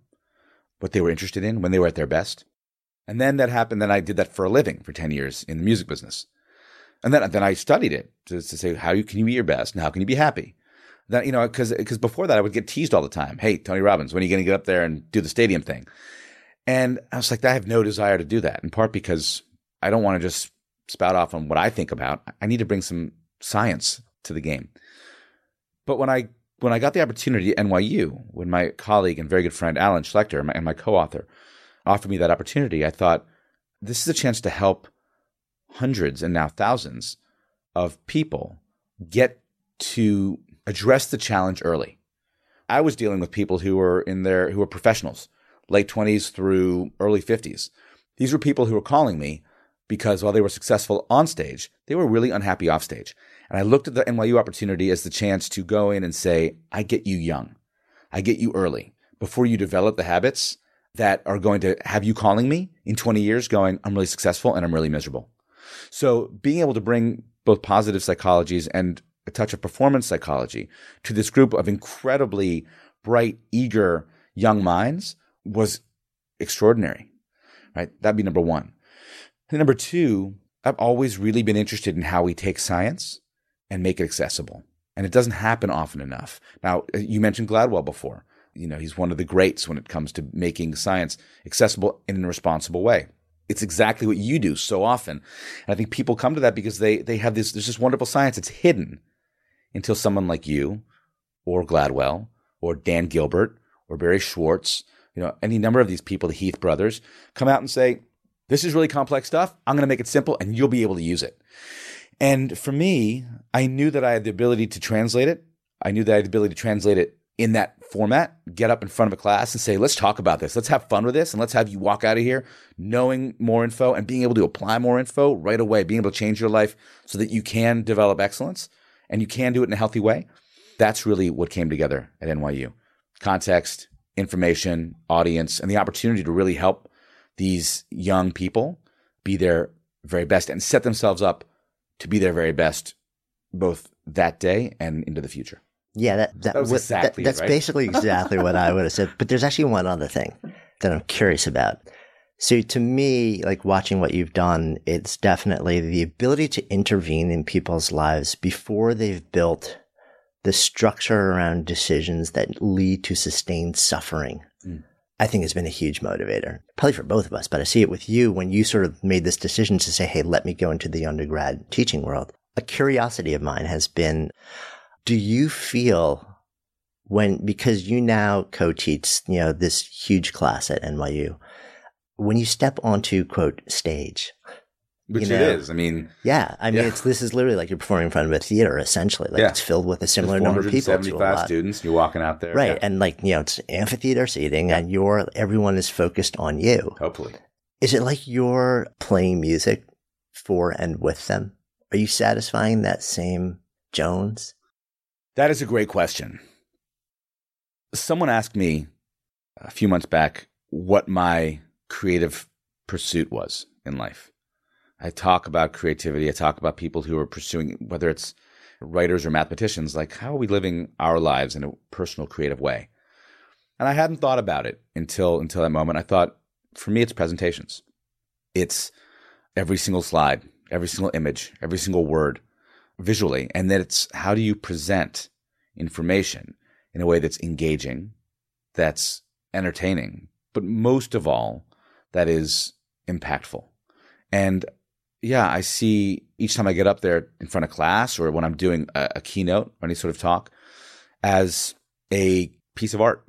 what they were interested in when they were at their best. And then that happened. Then I did that for a living for 10 years in the music business. And then, then I studied it to, to say, how can you be your best and how can you be happy? That, you know, cause, cause before that I would get teased all the time. Hey, Tony Robbins, when are you going to get up there and do the stadium thing? And I was like, I have no desire to do that in part because I don't want to just spout off on what I think about. I need to bring some science to the game. But when I when I got the opportunity at NYU, when my colleague and very good friend Alan Schlechter and my co-author offered me that opportunity, I thought this is a chance to help hundreds and now thousands of people get to address the challenge early. I was dealing with people who were in their who were professionals, late 20s through early 50s. These were people who were calling me because while they were successful on stage, they were really unhappy off stage. And I looked at the NYU opportunity as the chance to go in and say, I get you young. I get you early before you develop the habits that are going to have you calling me in 20 years going, I'm really successful and I'm really miserable. So being able to bring both positive psychologies and a touch of performance psychology to this group of incredibly bright, eager young minds was extraordinary, right? That'd be number one. And number two, I've always really been interested in how we take science and make it accessible. And it doesn't happen often enough. Now, uh, you mentioned Gladwell before. You know, he's one of the greats when it comes to making science accessible in a responsible way. It's exactly what you do so often. And I think people come to that because they, they have this, there's this wonderful science. It's hidden until someone like you or Gladwell or Dan Gilbert or Barry Schwartz, you know, any number of these people, the Heath brothers, come out and say, this is really complex stuff. I'm going to make it simple and you'll be able to use it. And for me, I knew that I had the ability to translate it. I knew that I had the ability to translate it in that format, get up in front of a class and say, let's talk about this. Let's have fun with this. And let's have you walk out of here knowing more info and being able to apply more info right away, being able to change your life so that you can develop excellence and you can do it in a healthy way. That's really what came together at NYU. Context, information, audience, and the opportunity to really help these young people be their very best and set themselves up to be their very best both that day and into the future. Yeah, that, that, that was exactly that, that's right? basically exactly what I would have said. But there's actually one other thing that I'm curious about. So to me, like watching what you've done, it's definitely the ability to intervene in people's lives before they've built the structure around decisions that lead to sustained suffering. I think has been a huge motivator, probably for both of us. But I see it with you when you sort of made this decision to say, Hey, let me go into the undergrad teaching world. A curiosity of mine has been, do you feel when, because you now co-teach, you know, this huge class at NYU, when you step onto quote stage, which you know, it is. I mean, yeah. I mean, yeah. it's this is literally like you're performing in front of a theater, essentially. Like yeah. it's filled with a similar number of people. Seventy-five students. You're walking out there, right? Yeah. And like you know, it's amphitheater seating, and you're everyone is focused on you. Hopefully, is it like you're playing music for and with them? Are you satisfying that same Jones? That is a great question. Someone asked me a few months back what my creative pursuit was in life. I talk about creativity. I talk about people who are pursuing, whether it's writers or mathematicians, like how are we living our lives in a personal, creative way? And I hadn't thought about it until until that moment. I thought, for me, it's presentations. It's every single slide, every single image, every single word, visually, and then it's how do you present information in a way that's engaging, that's entertaining, but most of all, that is impactful. And yeah, I see each time I get up there in front of class or when I'm doing a, a keynote or any sort of talk as a piece of art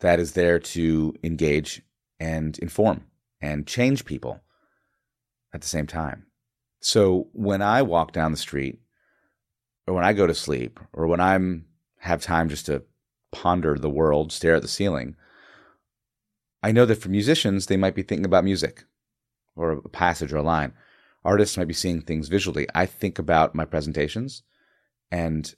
that is there to engage and inform and change people at the same time. So when I walk down the street or when I go to sleep or when I'm have time just to ponder the world, stare at the ceiling, I know that for musicians they might be thinking about music or a passage or a line artists might be seeing things visually. I think about my presentations and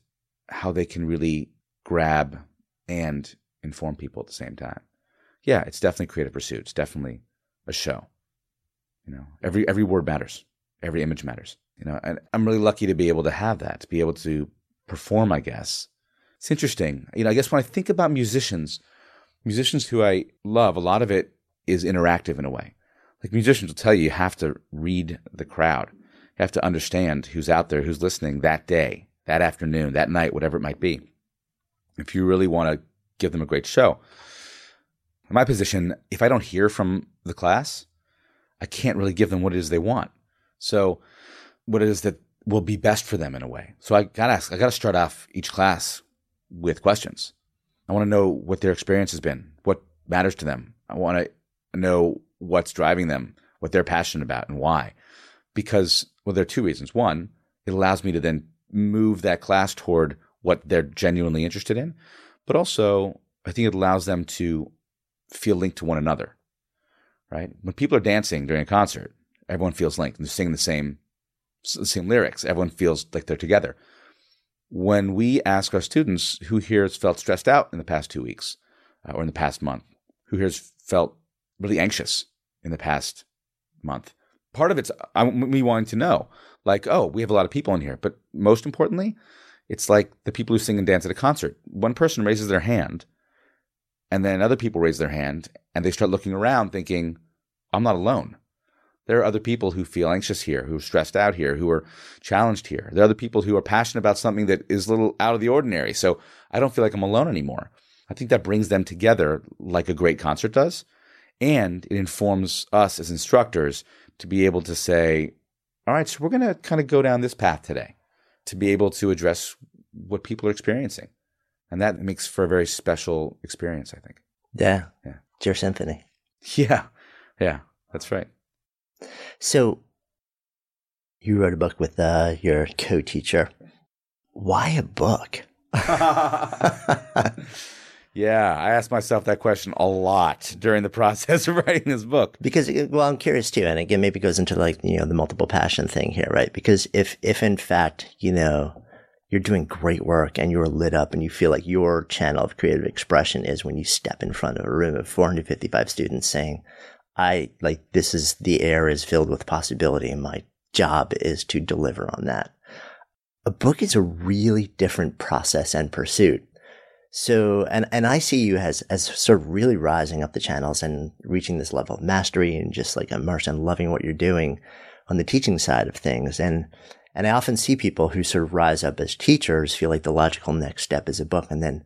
how they can really grab and inform people at the same time. Yeah, it's definitely creative pursuit. It's definitely a show. You know, every every word matters. Every image matters. You know, and I'm really lucky to be able to have that, to be able to perform, I guess. It's interesting. You know, I guess when I think about musicians, musicians who I love, a lot of it is interactive in a way. Like musicians will tell you, you have to read the crowd. You have to understand who's out there, who's listening that day, that afternoon, that night, whatever it might be. If you really want to give them a great show. In my position, if I don't hear from the class, I can't really give them what it is they want. So, what it is that will be best for them in a way. So I gotta ask, I gotta start off each class with questions. I want to know what their experience has been, what matters to them. I want to know what's driving them, what they're passionate about, and why. Because, well, there are two reasons. One, it allows me to then move that class toward what they're genuinely interested in. But also, I think it allows them to feel linked to one another, right? When people are dancing during a concert, everyone feels linked and they're singing the same, the same lyrics. Everyone feels like they're together. When we ask our students who here has felt stressed out in the past two weeks uh, or in the past month, who here has felt really anxious in the past month, part of it's I, me wanting to know, like, oh, we have a lot of people in here, but most importantly, it's like the people who sing and dance at a concert. One person raises their hand, and then other people raise their hand, and they start looking around thinking, I'm not alone. There are other people who feel anxious here, who are stressed out here, who are challenged here. There are other people who are passionate about something that is a little out of the ordinary. So I don't feel like I'm alone anymore. I think that brings them together like a great concert does. And it informs us as instructors to be able to say, all right, so we're going to kind of go down this path today to be able to address what people are experiencing. And that makes for a very special experience, I think. Yeah. Yeah. It's your symphony. Yeah. Yeah. That's right. So you wrote a book with uh, your co-teacher. Why a book? yeah, I asked myself that question a lot during the process of writing this book. Because, uh, well, I'm curious too, and again, maybe goes into like you know the multiple passion thing here, right? Because if if in fact you know you're doing great work and you're lit up and you feel like your channel of creative expression is when you step in front of a room of 455 students saying, I like this is the air is filled with possibility and my job is to deliver on that. A book is a really different process and pursuit. So, and, and I see you as, as sort of really rising up the channels and reaching this level of mastery and just like immersion, loving what you're doing on the teaching side of things. And, and I often see people who sort of rise up as teachers feel like the logical next step is a book and then,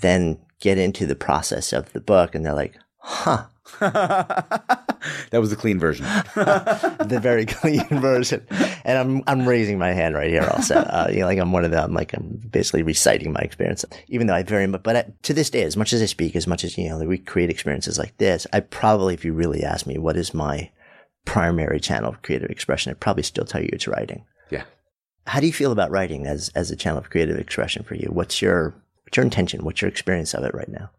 then get into the process of the book and they're like, huh, that was the clean version. the very clean version. And I'm I'm raising my hand right here also. Uh, you know, like I'm one of them. Like I'm basically reciting my experience, even though I very much. But at, to this day, as much as I speak, as much as you know, we create experiences like this, I probably, if you really ask me, what is my primary channel of creative expression, I'd probably still tell you it's writing. Yeah. How do you feel about writing as as a channel of creative expression for you? What's your what's your intention? What's your experience of it right now?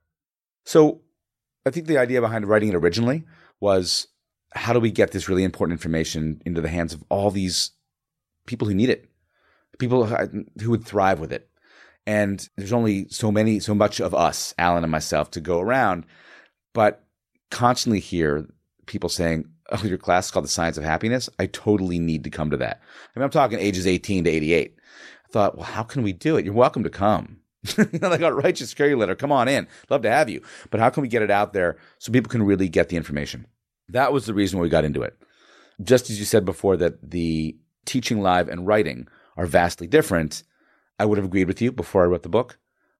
So I think the idea behind writing it originally was how do we get this really important information into the hands of all these people who need it, people who would thrive with it. And there's only so many, so much of us, Alan and myself, to go around. But constantly hear people saying, Oh, your class is called The Science of Happiness. I totally need to come to that. I mean, I'm talking ages 18 to 88. I thought, well, how can we do it? You're welcome to come. like a righteous care letter. Come on in. Love to have you. But how can we get it out there so people can really get the information? That was the reason we got into it. Just as you said before that the teaching live and writing are vastly different, I would have agreed with you before I wrote the book,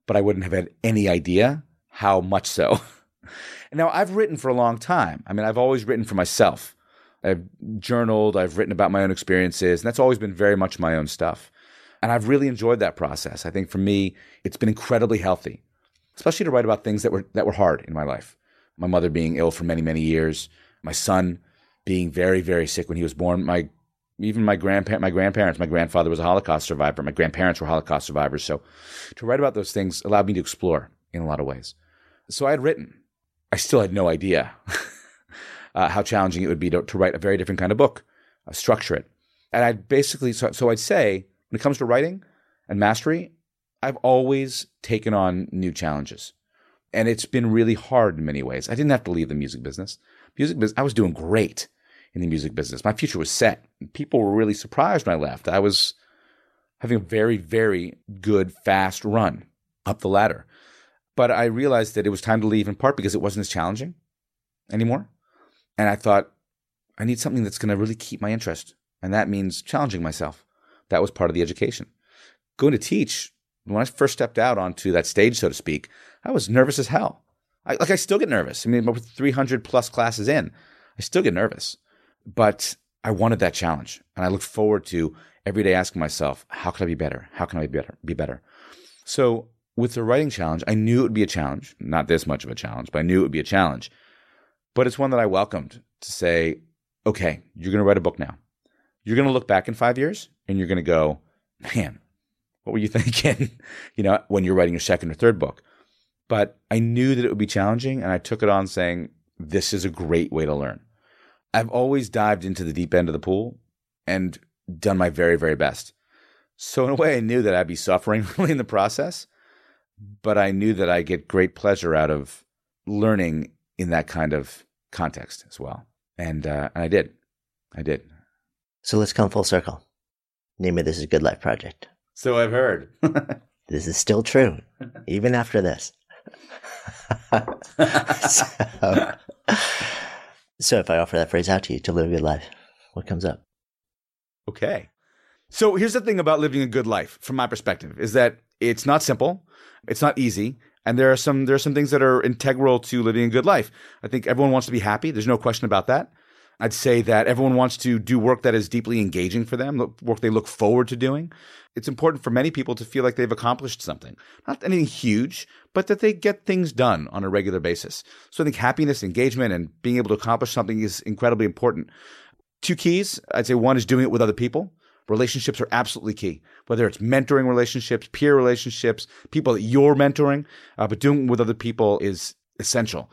but I wouldn't have had any idea how much so. now, I've written for a long time. I mean, I've always written for myself. I've journaled, I've written about my own experiences, and that's always been very much my own stuff. And I've really enjoyed that process. I think for me, it's been incredibly healthy, especially to write about things that were that were hard in my life. My mother being ill for many, many years, my son being very, very sick when he was born, my even my grandparent, my grandparents, my grandfather was a Holocaust survivor. My grandparents were Holocaust survivors. So to write about those things allowed me to explore in a lot of ways. So I had written. I still had no idea uh, how challenging it would be to, to, write a very different kind of book, uh, structure it. And I'd basically, so, so I'd say when it comes to writing and mastery, I've always taken on new challenges. And it's been really hard in many ways. I didn't have to leave the music business. Music business, I was doing great in the music business. My future was set. People were really surprised when I left. I was having a very, very good, fast run up the ladder. But I realized that it was time to leave in part because it wasn't as challenging anymore. And I thought, I need something that's going to really keep my interest. And that means challenging myself. That was part of the education. Going to teach, when I first stepped out onto that stage, so to speak, I was nervous as hell. I, like I still get nervous. I mean, over 300 plus classes in, I still get nervous. But I wanted that challenge. And I look forward to every day asking myself, how can I be better? How can I be better? Be better. So with the writing challenge, I knew it would be a challenge, not this much of a challenge, but I knew it would be a challenge. But it's one that I welcomed to say, okay, you're going to write a book now. You're going to look back in five years and you're going to go, man, what were you thinking? you know, when you're writing your second or third book. But I knew that it would be challenging and I took it on saying, this is a great way to learn. I've always dived into the deep end of the pool and done my very, very best. So in a way, I knew that I'd be suffering really in the process, but I knew that I get great pleasure out of learning in that kind of context as well. And, uh, and I did. I did. So let's come full circle. Name of this is a Good Life Project. So I've heard. this is still true, even after this. so, so if I offer that phrase out to you to live a good life, what comes up? Okay. So here's the thing about living a good life from my perspective is that it's not simple, it's not easy, and there are some there are some things that are integral to living a good life. I think everyone wants to be happy. There's no question about that. I'd say that everyone wants to do work that is deeply engaging for them, work they look forward to doing. It's important for many people to feel like they've accomplished something. Not anything huge, but that they get things done on a regular basis. So I think happiness, engagement, and being able to accomplish something is incredibly important. Two keys, I'd say one is doing it with other people. Relationships are absolutely key, whether it's mentoring relationships, peer relationships, people that you're mentoring, uh, but doing it with other people is essential.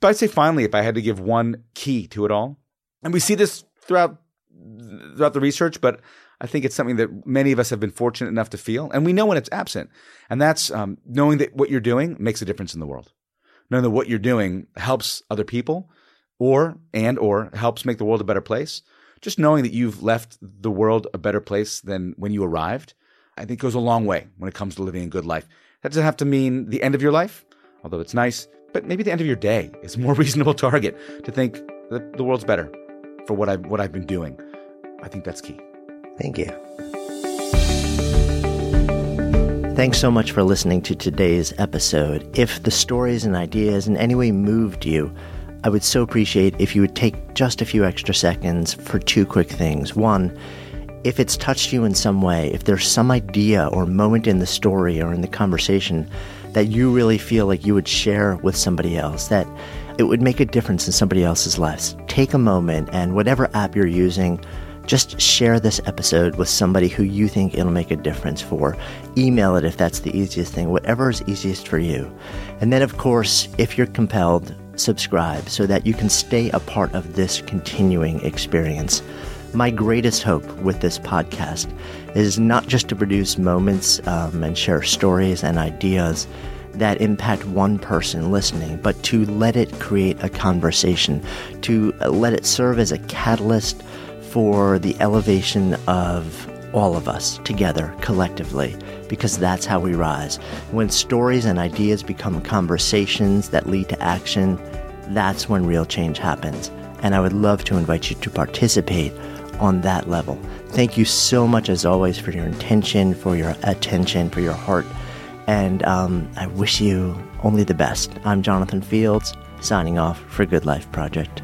But I'd say finally, if I had to give one key to it all, and we see this throughout throughout the research, but I think it's something that many of us have been fortunate enough to feel, and we know when it's absent, and that's um, knowing that what you're doing makes a difference in the world, knowing that what you're doing helps other people, or and or helps make the world a better place. Just knowing that you've left the world a better place than when you arrived, I think goes a long way when it comes to living a good life. That doesn't have to mean the end of your life, although it's nice, but maybe the end of your day is a more reasonable target to think that the world's better for what I've what I've been doing. I think that's key. Thank you. Thanks so much for listening to today's episode. If the stories and ideas in any way moved you, I would so appreciate if you would take just a few extra seconds for two quick things. One, if it's touched you in some way, if there's some idea or moment in the story or in the conversation that you really feel like you would share with somebody else, that it would make a difference in somebody else's lives. Take a moment and whatever app you're using, just share this episode with somebody who you think it'll make a difference for. Email it if that's the easiest thing, whatever is easiest for you. And then, of course, if you're compelled, subscribe so that you can stay a part of this continuing experience. My greatest hope with this podcast is not just to produce moments um, and share stories and ideas that impact one person listening, but to let it create a conversation, to let it serve as a catalyst for the elevation of all of us together collectively, because that's how we rise. When stories and ideas become conversations that lead to action, that's when real change happens. And I would love to invite you to participate on that level. Thank you so much, as always, for your intention, for your attention, for your heart and um, I wish you only the best. I'm Jonathan Fields, signing off for Good Life Project.